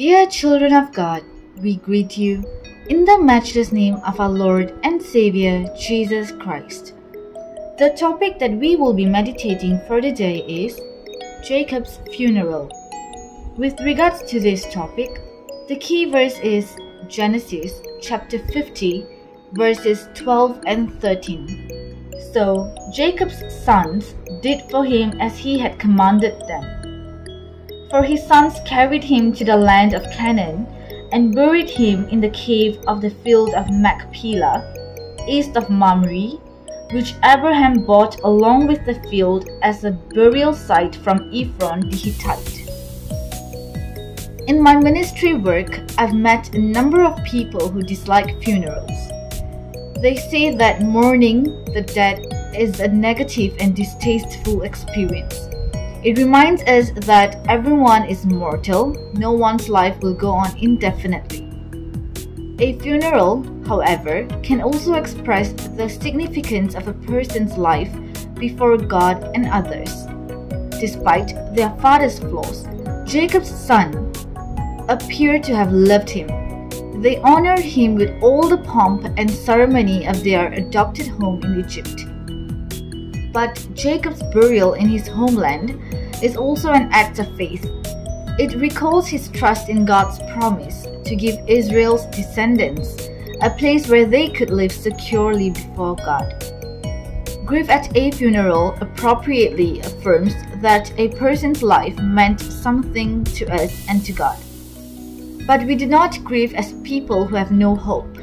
Dear children of God, we greet you in the matchless name of our Lord and Savior Jesus Christ. The topic that we will be meditating for the day is Jacob's funeral. With regards to this topic, the key verse is Genesis chapter 50, verses 12 and 13. So Jacob's sons did for him as he had commanded them. For his sons carried him to the land of Canaan and buried him in the cave of the field of Machpelah, east of Mamre, which Abraham bought along with the field as a burial site from Ephron the Hittite. In my ministry work, I've met a number of people who dislike funerals. They say that mourning the dead is a negative and distasteful experience. It reminds us that everyone is mortal, no one's life will go on indefinitely. A funeral, however, can also express the significance of a person's life before God and others. Despite their father's flaws, Jacob's son appeared to have loved him. They honored him with all the pomp and ceremony of their adopted home in Egypt. But Jacob's burial in his homeland is also an act of faith. It recalls his trust in God's promise to give Israel's descendants a place where they could live securely before God. Grief at a funeral appropriately affirms that a person's life meant something to us and to God. But we do not grieve as people who have no hope.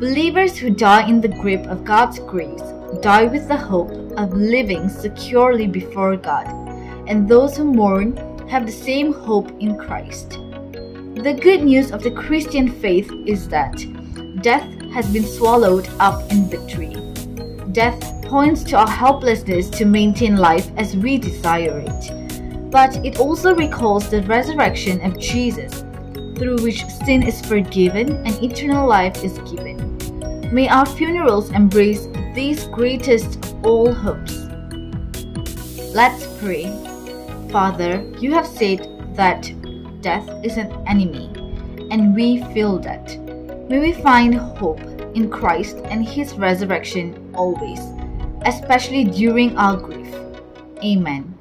Believers who die in the grip of God's grace die with the hope of living securely before God, and those who mourn have the same hope in Christ. The good news of the Christian faith is that death has been swallowed up in victory. Death points to our helplessness to maintain life as we desire it, but it also recalls the resurrection of Jesus, through which sin is forgiven and eternal life is given. May our funerals embrace these greatest all hopes. Let's pray. Father, you have said that death is an enemy, and we feel that. May we find hope in Christ and His resurrection always, especially during our grief. Amen.